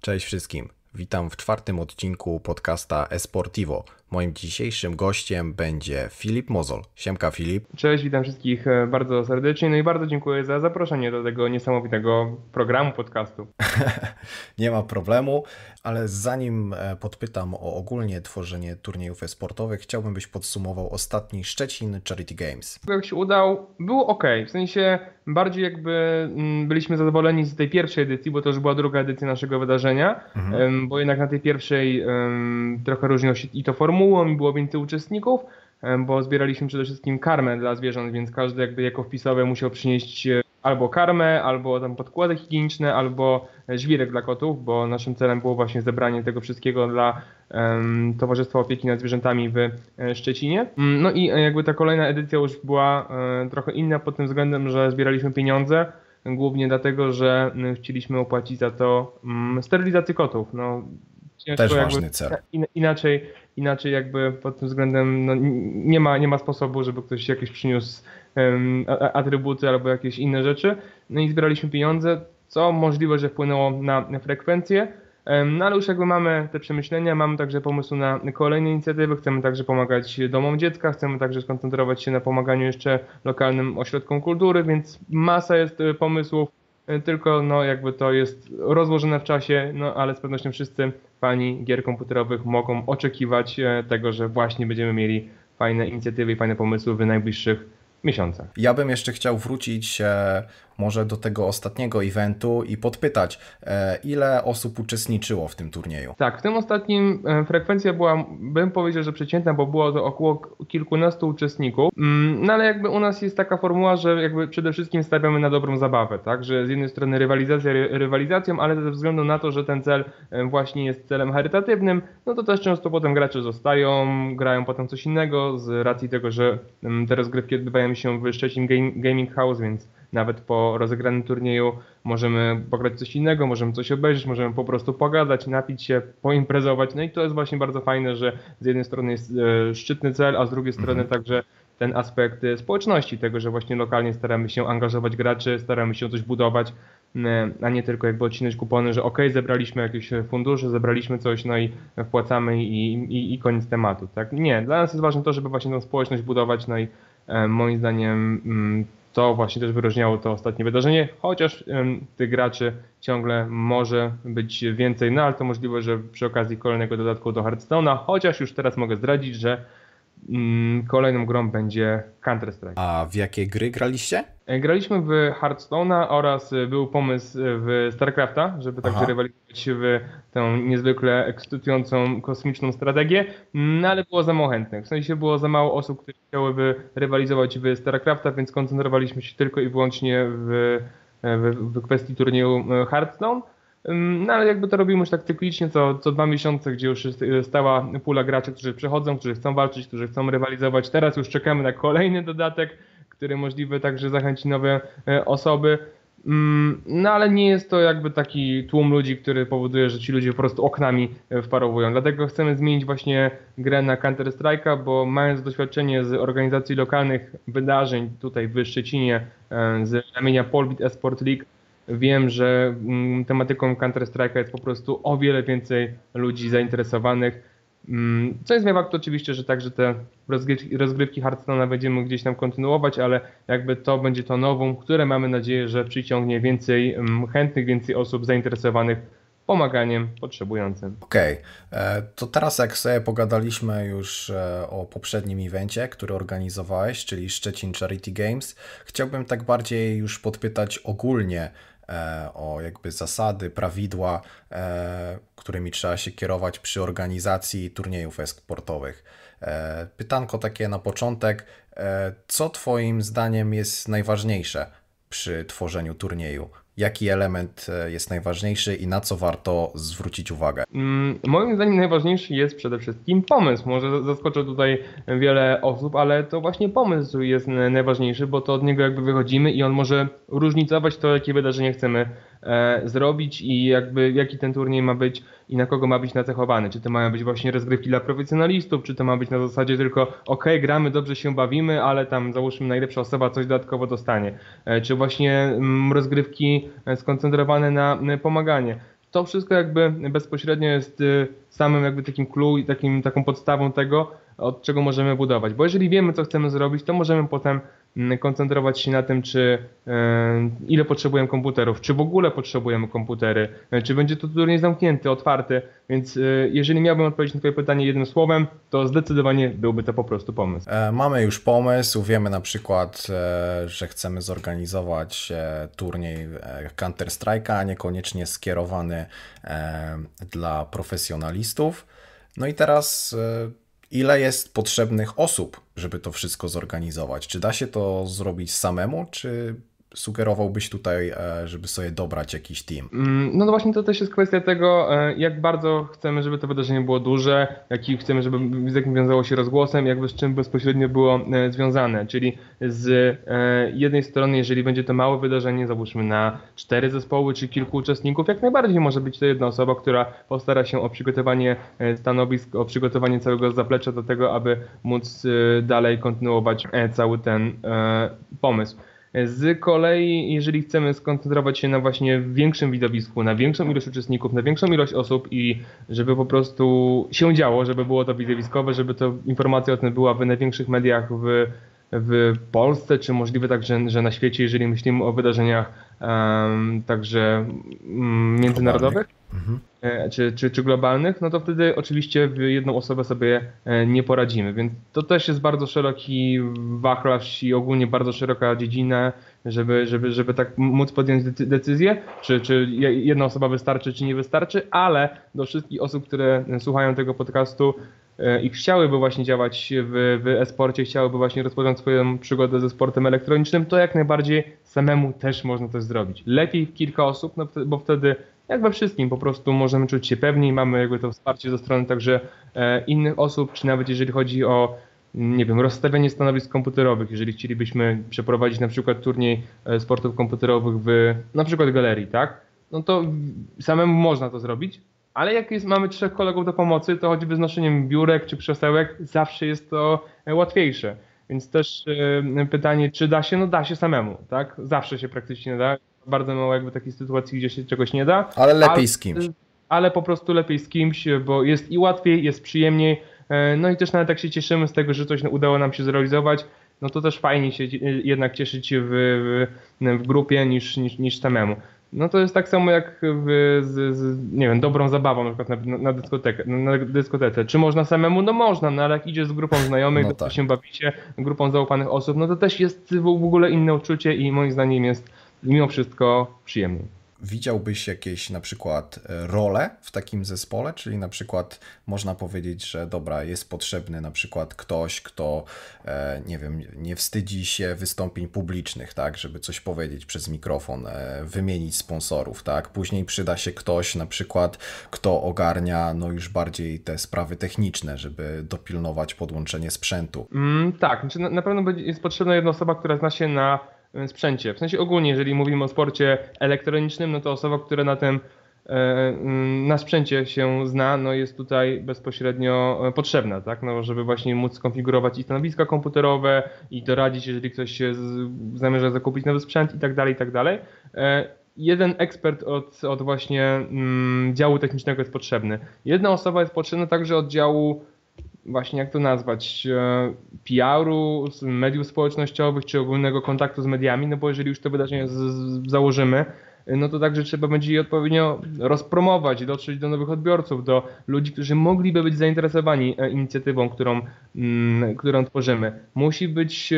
Cześć wszystkim. Witam w czwartym odcinku podcasta Esportivo. Moim dzisiejszym gościem będzie Filip Mozol. Siemka Filip. Cześć, witam wszystkich e, bardzo serdecznie no i bardzo dziękuję za zaproszenie do tego niesamowitego programu podcastu. Nie ma problemu, ale zanim e, podpytam o ogólnie tworzenie turniejów esportowych, chciałbym byś podsumował ostatni Szczecin Charity Games. Jak się udał, było ok, w sensie bardziej jakby mm, byliśmy zadowoleni z tej pierwszej edycji, bo to już była druga edycja naszego wydarzenia, mhm. bo jednak na tej pierwszej trochę różniło się i to formuła formułą i było więcej uczestników, bo zbieraliśmy przede wszystkim karmę dla zwierząt, więc każdy jakby jako wpisowy musiał przynieść e, albo karmę, albo tam podkłady higieniczne, albo żwirek dla kotów, bo naszym celem było właśnie zebranie tego wszystkiego dla um, Towarzystwa Opieki nad Zwierzętami w e, Szczecinie. Mm, no i e, jakby ta kolejna edycja już była trochę inna pod tym względem, że zbieraliśmy pieniądze, głównie dlatego, że chcieliśmy opłacić za to um, sterylizację kotów. No, Też ważny cel. Inaczej inaczej jakby pod tym względem no, nie, ma, nie ma sposobu, żeby ktoś jakieś przyniósł um, atrybuty albo jakieś inne rzeczy. No i zbieraliśmy pieniądze, co możliwe, że wpłynęło na, na frekwencję. No ale już jakby mamy te przemyślenia, mamy także pomysł na kolejne inicjatywy, chcemy także pomagać domom dziecka, chcemy także skoncentrować się na pomaganiu jeszcze lokalnym ośrodkom kultury, więc masa jest e, pomysłów, tylko no jakby to jest rozłożone w czasie, no ale z pewnością wszyscy fani gier komputerowych mogą oczekiwać e, tego, że właśnie będziemy mieli fajne inicjatywy i fajne pomysły w najbliższych miesiącach. Ja bym jeszcze chciał wrócić e, może do tego ostatniego eventu i podpytać, e, ile osób uczestniczyło w tym turnieju? Tak, w tym ostatnim e, frekwencja była, bym powiedział, że przeciętna, bo było to około kilkunastu uczestników, mm, no ale jakby u nas jest taka formuła, że jakby przede wszystkim stawiamy na dobrą zabawę, tak, że z jednej strony rywalizacja rywalizacją, ale ze względu na to, że ten cel e, właśnie jest celem charytatywnym, no to też często potem gracze zostają, grają potem coś innego z racji tego, że mm, te rozgrywki odbywają się w Szczecin Gaming House, więc nawet po rozegranym turnieju możemy pograć coś innego, możemy coś obejrzeć, możemy po prostu pogadać, napić się, poimprezować. No i to jest właśnie bardzo fajne, że z jednej strony jest e, szczytny cel, a z drugiej strony mhm. także ten aspekt e, społeczności, tego, że właśnie lokalnie staramy się angażować graczy, staramy się coś budować, a nie tylko jakby odcinać kupony, że ok, zebraliśmy jakieś fundusze, zebraliśmy coś, no i wpłacamy i, i, i koniec tematu. Tak? Nie, dla nas jest ważne to, żeby właśnie tą społeczność budować, no i e, moim zdaniem to właśnie też wyróżniało to ostatnie wydarzenie, chociaż tych graczy ciągle może być więcej, no ale to możliwe, że przy okazji kolejnego dodatku do Hearthstone'a, chociaż już teraz mogę zdradzić, że kolejną grą będzie Counter-Strike. A w jakie gry graliście? E, graliśmy w Hearthstone'a oraz e, był pomysł w StarCrafta, żeby także rywalizować w tę niezwykle ekscytującą kosmiczną strategię, no ale było za mało chętnych. W sensie było za mało osób, które chciałyby rywalizować w StarCrafta, więc koncentrowaliśmy się tylko i wyłącznie w, w, w kwestii turnieju Hearthstone. No ale jakby to robimy już tak cyklicznie, co, co dwa miesiące, gdzie już jest e, stała pula graczy, którzy przychodzą, którzy chcą walczyć, którzy chcą rywalizować. Teraz już czekamy na kolejny dodatek, który możliwe także zachęci nowe e, osoby. No ale nie jest to jakby taki tłum ludzi, który powoduje, że ci ludzie po prostu oknami e, wparowują. Dlatego chcemy zmienić właśnie grę na Counter Strike'a, bo mając doświadczenie z organizacji lokalnych wydarzeń tutaj w Szczecinie, z ramienia Polbit Esport League, Wiem, że mm, tematyką Counter-Strike'a jest po prostu o wiele więcej ludzi zainteresowanych. Mm, co jest fakt oczywiście, że także te rozgrywki, rozgrywki Hearthstone'a będziemy gdzieś tam kontynuować, ale jakby to będzie to nową, które mamy nadzieję, że przyciągnie więcej mm, chętnych, więcej osób zainteresowanych pomaganiem potrzebującym. Okej, okay. E, to teraz jak sobie pogadaliśmy już e, o poprzednim evencie, który organizowałeś, czyli Szczecin Charity Games, chciałbym tak bardziej już podpytać ogólnie o jakby zasady, prawidła, e, którymi trzeba się kierować przy organizacji turniejów e-sportowych. E, pytanko takie na początek, co Twoim zdaniem jest najważniejsze przy tworzeniu turnieju? Jaki element e, jest najważniejszy i na co warto zwrócić uwagę? Mm, moim zdaniem najważniejszy jest przede wszystkim pomysł. Może zaskoczę tutaj wiele osób, ale to właśnie pomysł jest najważniejszy, bo to od niego jakby wychodzimy i on może różnicować to, jakie wydarzenie chcemy zrobić i jakby jaki ten turniej ma być i na kogo ma być nacechowany. Czy to mają być właśnie rozgrywki dla profesjonalistów, czy to ma być na zasadzie tylko ok, gramy, dobrze się bawimy, ale tam załóżmy najlepsza osoba coś dodatkowo dostanie. E, czy właśnie mm, rozgrywki e, skoncentrowane na pomaganie. to wszystko jakby bezpośrednio jest samym jakby takim clue i takim, taką podstawą tego, od czego możemy budować. Bo jeżeli wiemy, co chcemy zrobić, to możemy potem mm, koncentrować się na tym, czy e, ile potrzebujemy komputerów, czy w ogóle potrzebujemy komputery, e, czy będzie to turniej zamknięty, otwarty. Więc e, jeżeli miałbym odpowiedzieć na Twoje pytanie jednym słowem, to zdecydowanie byłby to po prostu pomysł. Mamy już pomysł, wiemy na przykład, że chcemy zorganizować turniej Counter-Strike'a, niekoniecznie skierowany dla profesjonalistów. No i teraz ile jest potrzebnych osób, żeby to wszystko zorganizować? Czy da się to zrobić samemu, czy sugerowałbyś tutaj, e, żeby sobie dobrać jakiś team? Mm, no, właśnie to też jest kwestia tego, e, jak bardzo chcemy, żeby to wydarzenie było duże, jaki chcemy, żeby z jakim wiązało się rozgłosem, jakby z czym bezpośrednio było e, związane. Czyli z jednej strony, jeżeli będzie to małe wydarzenie, załóżmy na cztery zespoły czy kilku uczestników, jak najbardziej może być to jedna osoba, która postara się o przygotowanie stanowisk, o przygotowanie całego zaplecza do tego, aby móc dalej kontynuować cały ten pomysł. Z kolei, jeżeli chcemy skoncentrować się na właśnie większym widowisku, na większą ilość uczestników, na większą ilość osób i żeby po prostu się działo, żeby było to widowiskowe, żeby to informacja o tym była w największych mediach w, w Polsce, czy możliwe także że na świecie, jeżeli myślimy o wydarzeniach um, także um, międzynarodowych. Mhm. E, czy, czy, czy globalnych, no to wtedy oczywiście w jedną osobę sobie e, nie poradzimy. Więc to też jest bardzo szeroki wachlarz i ogólnie bardzo szeroka dziedzina, żeby, żeby, żeby tak móc podjąć decyzję, czy, czy jedna osoba wystarczy, czy nie wystarczy, ale do wszystkich osób, które słuchają tego podcastu i chciałyby właśnie działać w, w e-sporcie, chciałyby właśnie rozpocząć swoją przygodę ze sportem elektronicznym, to jak najbardziej samemu też można to zrobić. Lepiej kilka osób, no, bo wtedy jak we wszystkim, po prostu możemy czuć się pewniej, mamy jakby to wsparcie ze strony także e, innych osób, czy nawet jeżeli chodzi o nie wiem, rozstawianie stanowisk komputerowych, jeżeli chcielibyśmy przeprowadzić na przykład turniej e, sportów komputerowych w na przykład galerii, tak? No to samemu można to zrobić, ale jak jest, mamy trzech kolegów do pomocy, to choćby z noszeniem biurek czy krzesełek zawsze jest to e, łatwiejsze. Więc też pytanie, czy da się? No da się samemu, tak? Zawsze się praktycznie da bardzo mało jakby takich sytuacji, gdzie się czegoś nie da. Ale lepiej ale, z kimś. Ale po prostu lepiej z kimś, bo jest i łatwiej, jest przyjemniej. E, no i też nawet jak się cieszymy z tego, że coś udało nam się zrealizować, no to też fajnie się jednak cieszyć w, w, w grupie niż, niż, niż samemu. No to jest tak samo jak w, z, z, nie wiem, dobrą zabawą na przykład na, na, dyskotekę, na dyskotece. Czy można samemu? No można, no ale jak idzie z grupą znajomych, no tak. się bawicie, grupą zaufanych osób, no to też jest w ogóle inne uczucie i moim zdaniem jest mimo wszystko przyjemniej. Widziałbyś jakieś na przykład e, role w takim zespole, czyli na przykład można powiedzieć, że dobra, jest potrzebny na przykład ktoś, kto e, nie wiem, nie wstydzi się wystąpień publicznych, tak, żeby coś powiedzieć przez mikrofon, e, wymienić sponsorów, tak. Później przyda się ktoś na przykład, kto ogarnia no już bardziej te sprawy techniczne, żeby dopilnować podłączenie sprzętu. Mm, tak, znaczy na, na pewno jest potrzebna jedna osoba, która zna się na sprzęcie. W sensie ogólnie, jeżeli mówimy o sporcie elektronicznym, no to osoba, która na tym e, mm, na sprzęcie się zna, no jest tutaj bezpośrednio e, potrzebna, tak? No, żeby właśnie móc skonfigurować i stanowiska komputerowe i doradzić, jeżeli ktoś się zamierza zakupić nowy sprzęt i tak dalej, i tak dalej. Jeden ekspert od, od właśnie mm, działu technicznego jest potrzebny. Jedna osoba jest potrzebna także od działu właśnie jak to nazwać, e, PR-u, mediów społecznościowych, czy ogólnego kontaktu z mediami, no bo jeżeli już to wydarzenie z, z, założymy, no to także trzeba będzie je odpowiednio rozpromować, dotrzeć do nowych odbiorców, do ludzi, którzy mogliby być zainteresowani e, inicjatywą, którą, mm, którą tworzymy. Musi być e,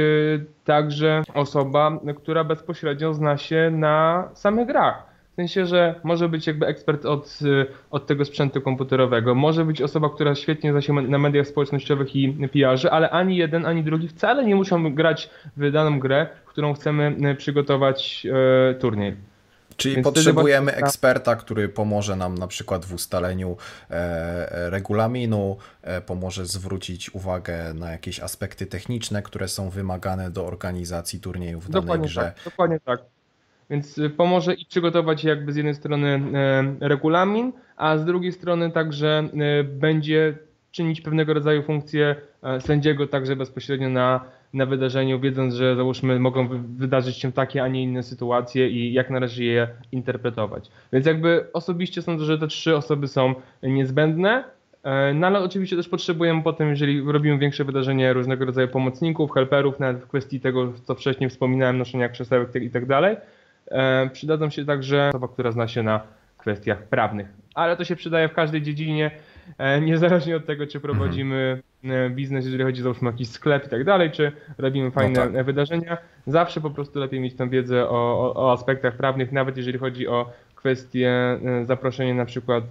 także osoba, która bezpośrednio zna się na samych grach w sensie, że może być jakby ekspert od, y, od tego sprzętu komputerowego, może być osoba, która świetnie zna się na mediach społecznościowych i PR-ze, ale ani jeden, ani drugi wcale nie muszą grać w daną grę, którą chcemy y, przygotować e, turniej. Czyli Więc potrzebujemy eksperta, który pomoże nam na przykład w ustaleniu e, regulaminu, e, pomoże zwrócić uwagę na jakieś aspekty techniczne, które są wymagane do organizacji turniejów w danej dokładnie grze. Tak, dokładnie tak. Więc y, pomoże i przygotować jakby z jednej strony e, regulamin, a z drugiej strony także e, będzie czynić pewnego rodzaju funkcję e, sędziego także bezpośrednio na, na wydarzeniu, wiedząc, że załóżmy mogą wydarzyć się takie, a nie inne sytuacje i jak należy je interpretować. Więc jakby osobiście sądzę, że te trzy osoby są niezbędne, no ale oczywiście też potrzebujemy potem, jeżeli robimy większe wydarzenie, różnego rodzaju pomocników, helperów, nawet w kwestii tego, co wcześniej wspominałem, noszenia krzesełek i tak dalej. E, przydadzą się także osoba, która zna się na kwestiach prawnych. Ale to się przydaje w każdej dziedzinie, e, niezależnie od tego, czy prowadzimy mhm. biznes, jeżeli chodzi załóżmy o jakiś sklep i tak dalej, czy robimy no fajne no tak. wydarzenia. Zawsze po prostu lepiej mieć tą wiedzę o, o, o aspektach prawnych, nawet jeżeli chodzi o kwestie zaproszenia na przykład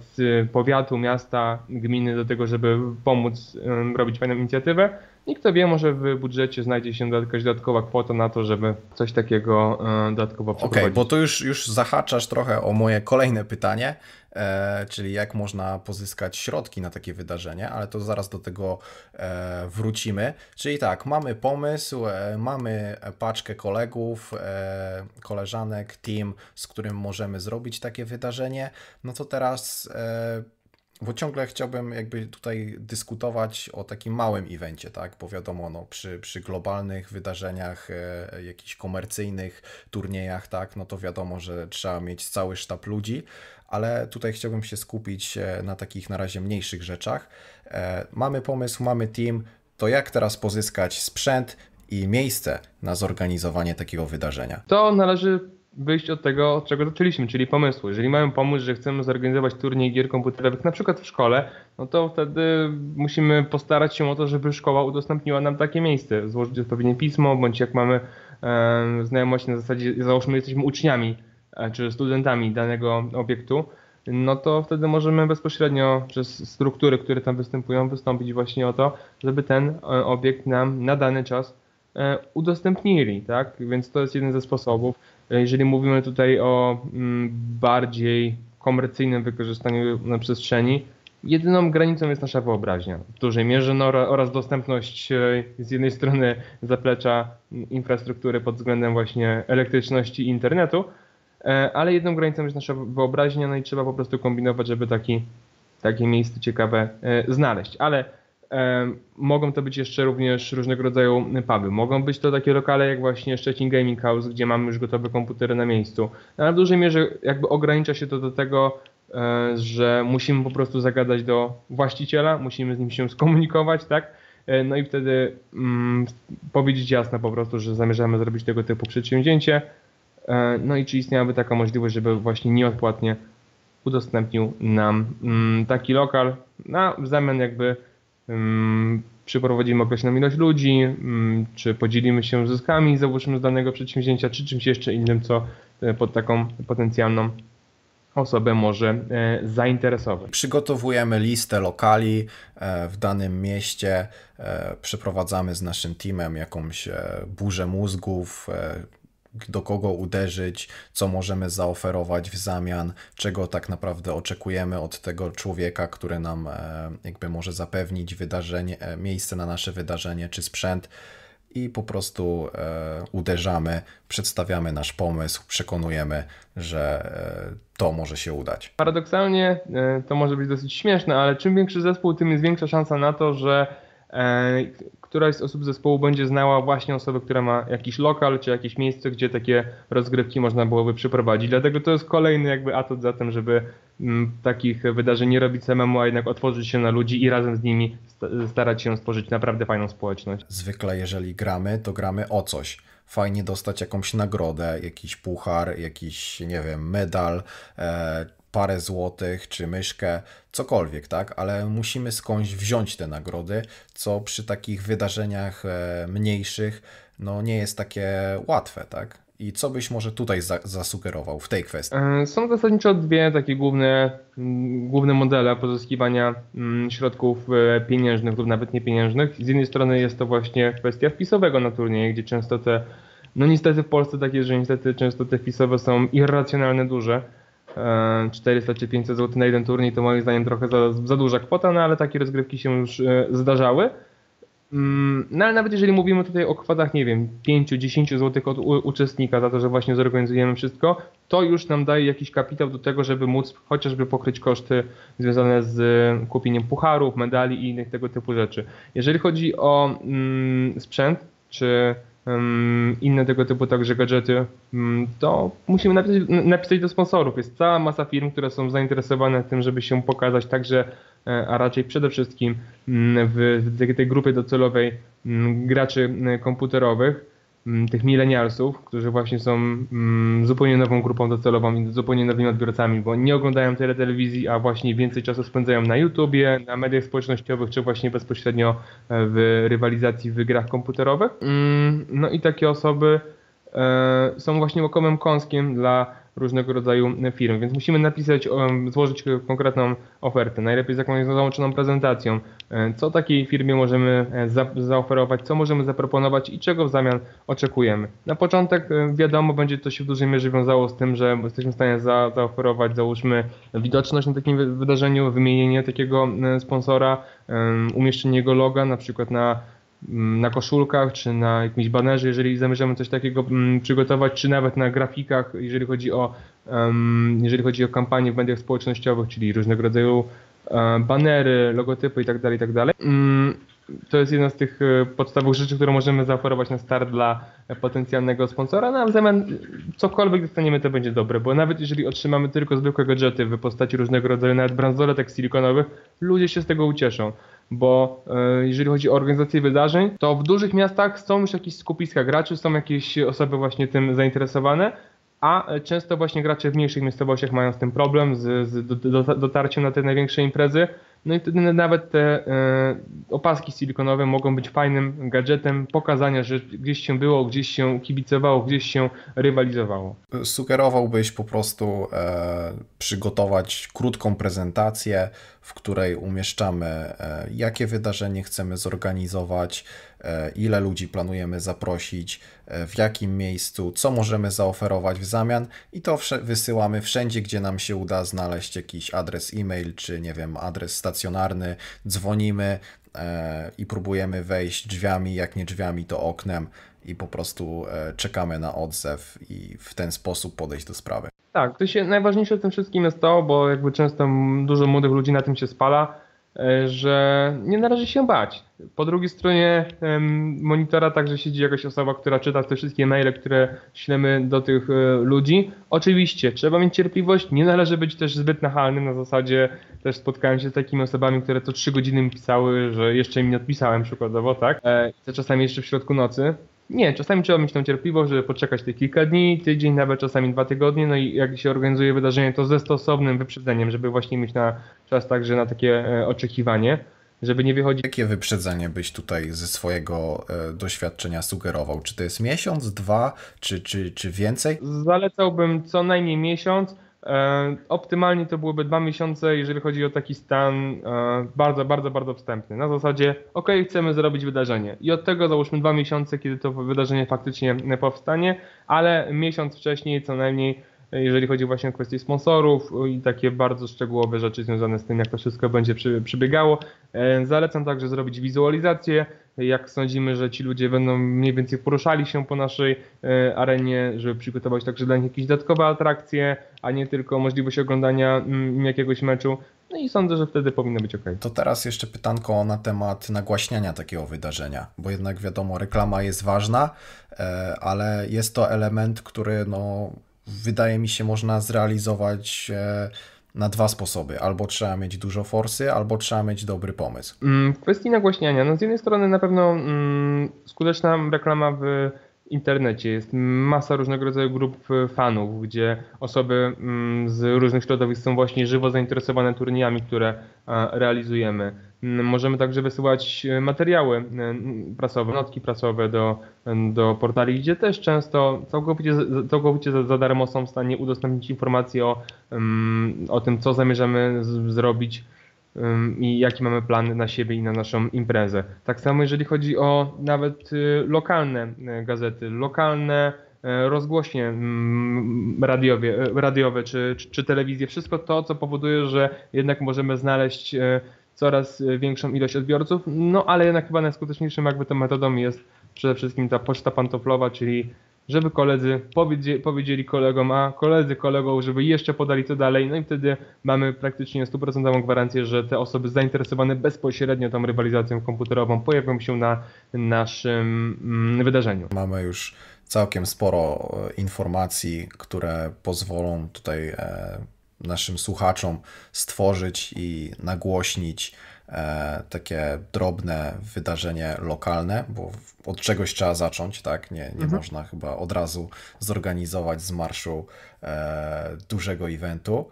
powiatu, miasta, gminy do tego, żeby pomóc robić fajną inicjatywę i kto wie, może w budżecie znajdzie się jakaś dodatkowa kwota na to, żeby coś takiego e, dodatkowo przeprowadzić. Okej, okay, bo to już, już zahaczasz trochę o moje kolejne pytanie, e, czyli jak można pozyskać środki na takie wydarzenie, ale to zaraz do tego e, wrócimy. Czyli tak, mamy pomysł, e, mamy paczkę kolegów, e, koleżanek, team, z którym możemy zrobić takie wydarzenie. No to teraz e, bo ciągle chciałbym jakby tutaj dyskutować o takim małym evencie, tak? Bo wiadomo, no, przy, przy globalnych wydarzeniach, e, jakichś komercyjnych turniejach, tak, no to wiadomo, że trzeba mieć cały sztab ludzi, ale tutaj chciałbym się skupić e, na takich na razie mniejszych rzeczach. E, mamy pomysł, mamy team, to jak teraz pozyskać sprzęt i miejsce na zorganizowanie takiego wydarzenia? To należy wyjść od tego, od czego zaczęliśmy, czyli pomysłu. Jeżeli mamy pomysł, że chcemy zorganizować turniej gier komputerowych, na przykład w szkole, no to wtedy musimy postarać się o to, żeby szkoła udostępniła nam takie miejsce, złożyć odpowiednie pismo, bądź jak mamy e, znajomości na zasadzie, załóżmy, jesteśmy uczniami e, czy studentami danego obiektu, no to wtedy możemy bezpośrednio przez struktury, które tam występują, wystąpić właśnie o to, żeby ten e, obiekt nam na dany czas udostępnili, tak? Więc to jest jeden ze sposobów. Jeżeli mówimy tutaj o mm, bardziej komercyjnym wykorzystaniu na przestrzeni, jedyną granicą jest nasza wyobraźnia w dużej mierze no, oraz dostępność e, z jednej strony zaplecza infrastruktury pod względem właśnie elektryczności i internetu, e, ale jedną granicą jest nasza wyobraźnia, no i trzeba po prostu kombinować, żeby taki, takie miejsce ciekawe e, znaleźć. Ale Mogą to być jeszcze również różnego rodzaju puby. Mogą być to takie lokale jak właśnie Szczecin Gaming House, gdzie mamy już gotowe komputery na miejscu. No, ale w dużej mierze jakby ogranicza się to do tego, e, że musimy po prostu zagadać do właściciela, musimy z nim się skomunikować, tak? E, no i wtedy mm, powiedzieć jasno po prostu, że zamierzamy zrobić tego typu przedsięwzięcie. E, no i czy istniałaby taka możliwość, żeby właśnie nieodpłatnie udostępnił nam mm, taki lokal, na w zamian jakby przeprowadzimy określoną ilość ludzi, czy podzielimy się zyskami, załóżmy z danego przedsięwzięcia, czy czymś jeszcze innym, co e, pod taką potencjalną osobę może e, zainteresować. Przygotowujemy listę lokali e, w danym mieście, przeprowadzamy z naszym teamem jakąś burzę mózgów, do kogo uderzyć, co możemy zaoferować w zamian, czego tak naprawdę oczekujemy od tego człowieka, który nam e, jakby może zapewnić wydarzenie, e, miejsce na nasze wydarzenie czy sprzęt i po prostu e, uderzamy, przedstawiamy nasz pomysł, przekonujemy, że to może się udać. Paradoksalnie to może być dosyć śmieszne, ale czym większy zespół, tym jest większa szansa na to, że któraś z osób zespołu będzie znała właśnie osobę, która ma jakiś lokal czy jakieś miejsce, gdzie takie rozgrywki można byłoby przeprowadzić. Dlatego to jest kolejny jakby atut za tym, żeby mm, takich wydarzeń nie robić samemu, a jednak otworzyć się na ludzi i razem z nimi starać się stworzyć naprawdę fajną społeczność. Zwykle jeżeli gramy, to gramy o coś fajnie dostać jakąś nagrodę, jakiś puchar, jakiś, nie wiem, medal, e, parę złotych czy myszkę, cokolwiek, tak? Ale musimy skądś wziąć te nagrody, co przy takich wydarzeniach e, mniejszych no nie jest takie łatwe, tak? I co byś może tutaj za zasugerował w tej kwestii? E, są zasadniczo dwie takie główne, główne modele pozyskiwania środków e, pieniężnych lub nawet niepieniężnych. Z jednej strony jest to właśnie kwestia wpisowego na turnieje, gdzie często te, no niestety w Polsce tak jest, że niestety często te wpisowe są irracjonalnie duże 400 czy 500 zł na jeden turniej to moim zdaniem trochę za, za duża kwota, no ale takie rozgrywki się już e, zdarzały. Mm, no ale nawet jeżeli mówimy tutaj o kwotach, nie wiem, 5-10 zł od uczestnika za to, że właśnie zorganizujemy wszystko, to już nam daje jakiś kapitał do tego, żeby móc chociażby pokryć koszty związane z kupieniem pucharów, medali i innych tego typu rzeczy. Jeżeli chodzi o mm, sprzęt, czy inne tego typu także gadżety, to musimy napisać, napisać do sponsorów. Jest cała masa firm, które są zainteresowane tym, żeby się pokazać także, e, a raczej przede wszystkim mm, w, tej grupie docelowej mm, graczy komputerowych. Mm, tych milenialsów, którzy właśnie są mm, zupełnie nową grupą docelową i zupełnie nowymi odbiorcami, bo nie oglądają tyle telewizji, a właśnie więcej czasu spędzają na YouTubie, na mediach społecznościowych, czy właśnie bezpośrednio e, w rywalizacji w grach komputerowych. Mm, no i takie osoby e, są właśnie łokomym kąskiem dla różnego rodzaju firm, więc musimy napisać, złożyć konkretną ofertę, najlepiej z jakąś załączoną prezentacją, e, co takiej firmie możemy e, za, zaoferować, co możemy zaproponować i czego w zamian oczekujemy. Na początek e, wiadomo, będzie to się w dużej mierze wiązało z tym, że jesteśmy w stanie za, zaoferować, załóżmy, widoczność na takim wydarzeniu, wymienienie takiego sponsora, umieszczenie jego loga, na przykład na na koszulkach, czy na jakimś banerze, jeżeli zamierzamy coś takiego mm, przygotować, czy nawet na grafikach, jeżeli chodzi o, jeżeli chodzi o kampanie w mediach społecznościowych, czyli różnego rodzaju e, banery, logotypy itd., tak itd. Tak mm, to jest jedna z tych e, podstawowych rzeczy, które możemy zaoferować na start dla potencjalnego sponsora, no a w zamian cokolwiek dostaniemy, to będzie dobre, bo nawet jeżeli otrzymamy tylko zwykłe gadżety w postaci różnego rodzaju nawet bransoletek silikonowych, ludzie się z tego ucieszą bo e, jeżeli chodzi o organizację wydarzeń, to w dużych miastach są już jakieś skupiska graczy, są jakieś osoby właśnie tym zainteresowane, a często właśnie gracze w mniejszych miejscowościach mają z tym problem, z, z dotarciem na te największe imprezy. No i wtedy nawet te e, opaski silikonowe mogą być fajnym gadżetem pokazania, że gdzieś się było, gdzieś się kibicowało, gdzieś się rywalizowało. Sugerowałbyś po prostu e, przygotować krótką prezentację, w której umieszczamy, e, jakie wydarzenie chcemy zorganizować, ile ludzi planujemy zaprosić, e, w jakim miejscu, co możemy zaoferować w zamian i to wysyłamy wszędzie, gdzie nam się uda znaleźć jakiś adres e-mail, czy nie wiem, adres stacjonarny, dzwonimy i próbujemy wejść drzwiami, jak nie drzwiami, to oknem i po prostu czekamy na odzew i w ten sposób podejść do sprawy. Tak, to się najważniejsze w tym wszystkim jest to, bo jakby często dużo młodych ludzi na tym się spala, e, że nie należy się bać. Po drugiej stronie monitora także siedzi jakaś osoba, która czyta te wszystkie maile, które ślemy do tych e, ludzi. Oczywiście trzeba mieć cierpliwość, nie należy być też zbyt nachalnym. Na zasadzie też spotkałem się z takimi osobami, które co trzy godziny mi pisały, że jeszcze mi nie odpisałem przykładowo, tak? E, to czasami jeszcze w środku nocy. Nie, czasami trzeba mieć tą cierpliwość, żeby poczekać te kilka dni, tydzień, nawet czasami dwa tygodnie, no i jak się organizuje wydarzenie, to ze stosownym wyprzedzeniem, żeby właśnie mieć na czas także na takie e, oczekiwanie, żeby nie wychodzić. Jakie wyprzedzenie byś tutaj ze swojego e, doświadczenia sugerował? Czy to jest miesiąc, dwa, czy, czy, czy więcej? Zalecałbym co najmniej miesiąc, optymalnie to byłyby dwa miesiące, jeżeli chodzi o taki stan e, bardzo, bardzo, bardzo wstępny. Na zasadzie, ok, chcemy zrobić wydarzenie i od tego załóżmy dwa miesiące, kiedy to wydarzenie faktycznie powstanie, ale miesiąc wcześniej co najmniej, jeżeli chodzi właśnie o kwestie sponsorów i takie bardzo szczegółowe rzeczy związane z tym, jak to wszystko będzie przebiegało. E, zalecam także zrobić wizualizację jak sądzimy, że ci ludzie będą mniej więcej poruszali się po naszej e, arenie, żeby przygotować także dla nich jakieś dodatkowe atrakcje, a nie tylko możliwość oglądania mm, jakiegoś meczu. No i sądzę, że wtedy powinno być ok. To teraz jeszcze pytanko na temat nagłaśniania takiego wydarzenia, bo jednak wiadomo, reklama jest ważna, e, ale jest to element, który no, wydaje mi się można zrealizować e, na dwa sposoby. Albo trzeba mieć dużo forsy, albo trzeba mieć dobry pomysł. Mm, w kwestii nagłaśniania, no z jednej strony na pewno mm, skuteczna reklama w internecie jest masa różnego rodzaju grup fanów, gdzie osoby mm, z różnych środowisk są właśnie żywo zainteresowane turniejami, które realizujemy. Możemy także wysyłać e, materiały e, prasowe, notki prasowe do, do portali, gdzie też często całkowicie, całkowicie za, za darmo są w stanie udostępnić informacje o, o tym, co zamierzamy z, zrobić i jaki mamy plan na siebie i na naszą imprezę. Tak samo jeżeli chodzi o nawet y, lokalne e, gazety, lokalne rozgłośnie radiowe, radiowe czy, czy, czy telewizję, wszystko to, co powoduje, że jednak możemy znaleźć coraz y, większą ilość odbiorców, no ale jednak chyba najskuteczniejszym jakby tą metodą jest przede wszystkim ta poczta pantoflowa, czyli żeby koledzy powiedzieli, powiedzieli kolegom, a koledzy kolegom, żeby jeszcze podali to dalej, no i wtedy mamy praktycznie stuprocentową gwarancję, że te osoby zainteresowane bezpośrednio tą rywalizacją komputerową pojawią się na naszym mm, wydarzeniu. Mamy już całkiem sporo e, informacji, które pozwolą tutaj e, naszym słuchaczom stworzyć i nagłośnić e, takie drobne wydarzenie lokalne, bo od czegoś trzeba zacząć, tak? Nie, nie mhm. można chyba od razu zorganizować z marszu e, dużego eventu.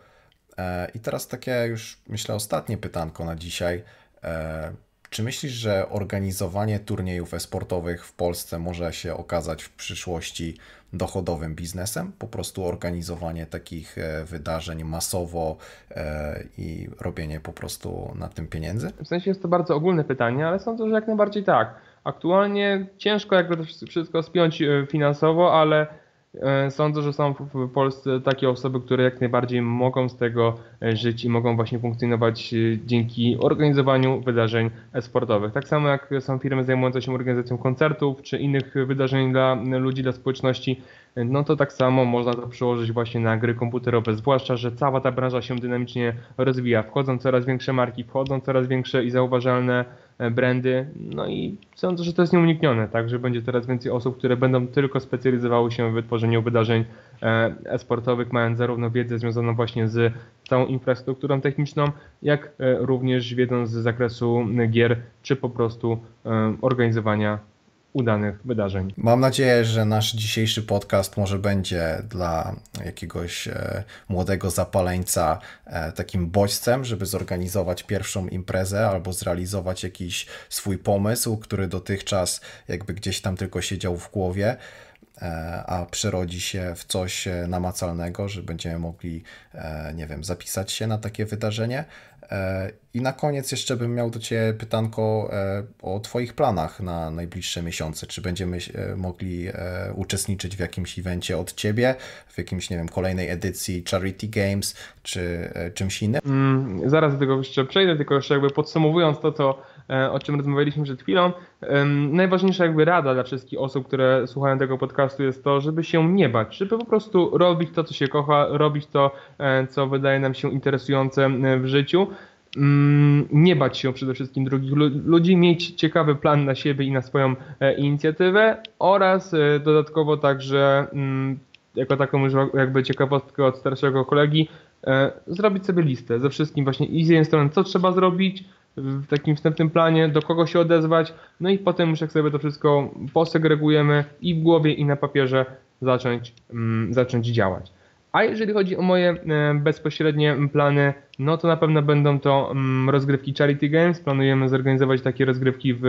E, I teraz takie już myślę ostatnie pytanko na dzisiaj. E, czy myślisz, że organizowanie turniejów e-sportowych w Polsce może się okazać w przyszłości dochodowym biznesem? Po prostu organizowanie takich e, wydarzeń masowo e, i robienie po prostu na tym pieniędzy? W sensie jest to bardzo ogólne pytanie, ale sądzę, że jak najbardziej tak. Aktualnie ciężko jakby to wszystko spiąć e, finansowo, ale sądzę, że są w Polsce takie osoby, które jak najbardziej mogą z tego e, żyć i mogą właśnie funkcjonować e, dzięki organizowaniu wydarzeń sportowych. Tak samo jak są firmy zajmujące się organizacją koncertów czy innych wydarzeń dla ludzi, dla społeczności, no to tak samo można to przełożyć właśnie na gry komputerowe, zwłaszcza, że cała ta branża się dynamicznie rozwija. Wchodzą coraz większe marki, wchodzą coraz większe i zauważalne E, brandy. No i sądzę, że to jest nieuniknione, tak, że będzie coraz więcej osób, które będą tylko specjalizowały się w tworzeniu wydarzeń e, e-sportowych, mając zarówno wiedzę związaną właśnie z całą infrastrukturą techniczną, jak e, również wiedzą z zakresu gier, czy po prostu organizowania udanych wydarzeń. Mam nadzieję, że nasz dzisiejszy podcast może będzie dla jakiegoś e, młodego zapaleńca e, takim bodźcem, żeby zorganizować pierwszą imprezę albo zrealizować jakiś swój pomysł, który dotychczas jakby gdzieś tam tylko siedział w głowie a przerodzi się w coś namacalnego, że będziemy mogli, nie wiem, zapisać się na takie wydarzenie. E, I na koniec jeszcze bym miał do Ciebie pytanko e, o Twoich planach na najbliższe miesiące. Czy będziemy e, mogli uczestniczyć w jakimś evencie od Ciebie, w jakimś, nie wiem, kolejnej edycji Charity Games, czy czymś innym? Mm, zaraz do tego jeszcze przejdę, tylko jeszcze jakby podsumowując to, co, o czym rozmawialiśmy przed chwilą, najważniejsza jakby rada dla wszystkich osób, które słuchają tego podcastu jest to, żeby się nie bać, żeby po prostu robić to, co się kocha, robić to, co wydaje nam się interesujące w życiu, Mm, nie bać się przede wszystkim drugich ludzi, mieć ciekawy plan na siebie i na swoją e, inicjatywę oraz e, dodatkowo także mm, jako taką już jakby ciekawostkę od starszego kolegi e, zrobić sobie listę ze wszystkim właśnie i z jednej strony co trzeba zrobić w takim wstępnym planie, do kogo się odezwać, no i potem już jak sobie to wszystko posegregujemy i w głowie i na papierze zacząć, mm, zacząć działać. A jeżeli chodzi o moje e, bezpośrednie plany, no to na pewno będą to mm, rozgrywki Charity Games. Planujemy zorganizować takie rozgrywki w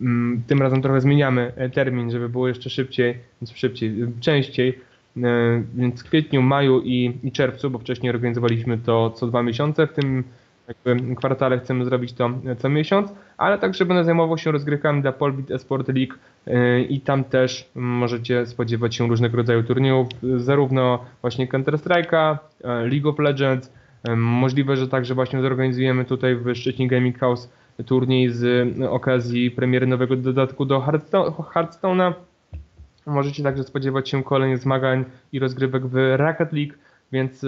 mm, tym razem trochę zmieniamy e, termin, żeby było jeszcze szybciej, szybciej, częściej, e, więc w kwietniu, maju i, i czerwcu, bo wcześniej organizowaliśmy to co dwa miesiące, w tym jakby kwartale chcemy zrobić to co miesiąc, ale także będę zajmował się rozgrywkami dla Polbit Esport League y, i tam też możecie spodziewać się różnego rodzaju turniejów, zarówno właśnie Counter-Strike'a, y, League of Legends, y, możliwe, że także właśnie zorganizujemy tutaj w Szczecin Gaming House turniej z okazji premiery nowego dodatku do Hearthstone'a. Możecie także spodziewać się kolejnych zmagań i rozgrywek w Rocket League, więc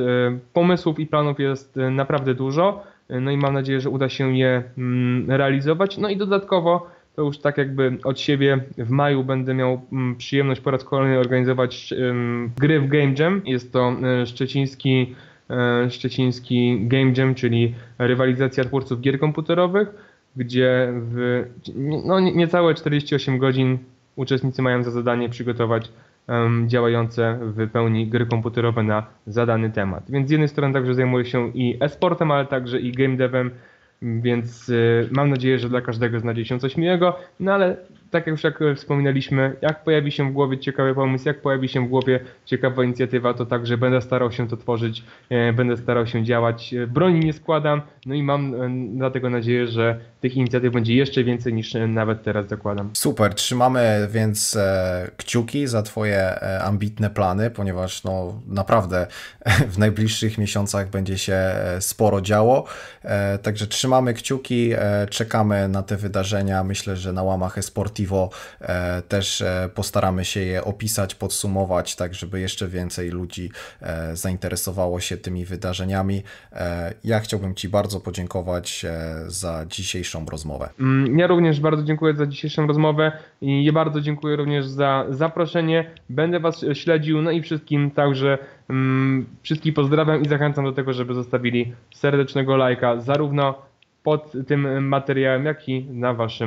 pomysłów i planów jest naprawdę dużo. No i mam nadzieję, że uda się je mm, realizować. No i dodatkowo to już tak jakby od siebie w maju będę miał mm, przyjemność po raz kolejny organizować gry w Game Jam. Jest to e, szczeciński, szczeciński Game Jam, czyli rywalizacja twórców gier komputerowych, gdzie w no, niecałe 48 godzin uczestnicy mają za zadanie przygotować działające w pełni gry komputerowe na zadany temat. Więc z jednej strony także zajmuję się i e-sportem, ale także i game devem, więc y, mam nadzieję, że dla każdego znajdzie się coś miłego, no ale tak jak już jak wspominaliśmy, jak pojawi się w głowie ciekawy pomysł, jak pojawi się w głowie ciekawa inicjatywa, to także będę starał się to tworzyć, e, będę starał się działać. E, broni nie składam, no i mam e, dlatego nadzieję, że tych inicjatyw będzie jeszcze więcej niż nawet teraz zakładam. Super, trzymamy więc kciuki za Twoje ambitne plany, ponieważ no naprawdę w najbliższych miesiącach będzie się sporo działo. Także trzymamy kciuki, czekamy na te wydarzenia. Myślę, że na łamach eSport Deportivo. Też postaramy się je opisać, podsumować, tak żeby jeszcze więcej ludzi zainteresowało się tymi wydarzeniami. Ja chciałbym Ci bardzo podziękować za dzisiejszą rozmowę. Mm, ja również bardzo dziękuję za dzisiejszą rozmowę i bardzo dziękuję również za zaproszenie. Będę Was śledził, no i wszystkim także um, wszystkich pozdrawiam i zachęcam do tego, żeby zostawili serdecznego lajka zarówno pod tym materiałem, jak i na Waszym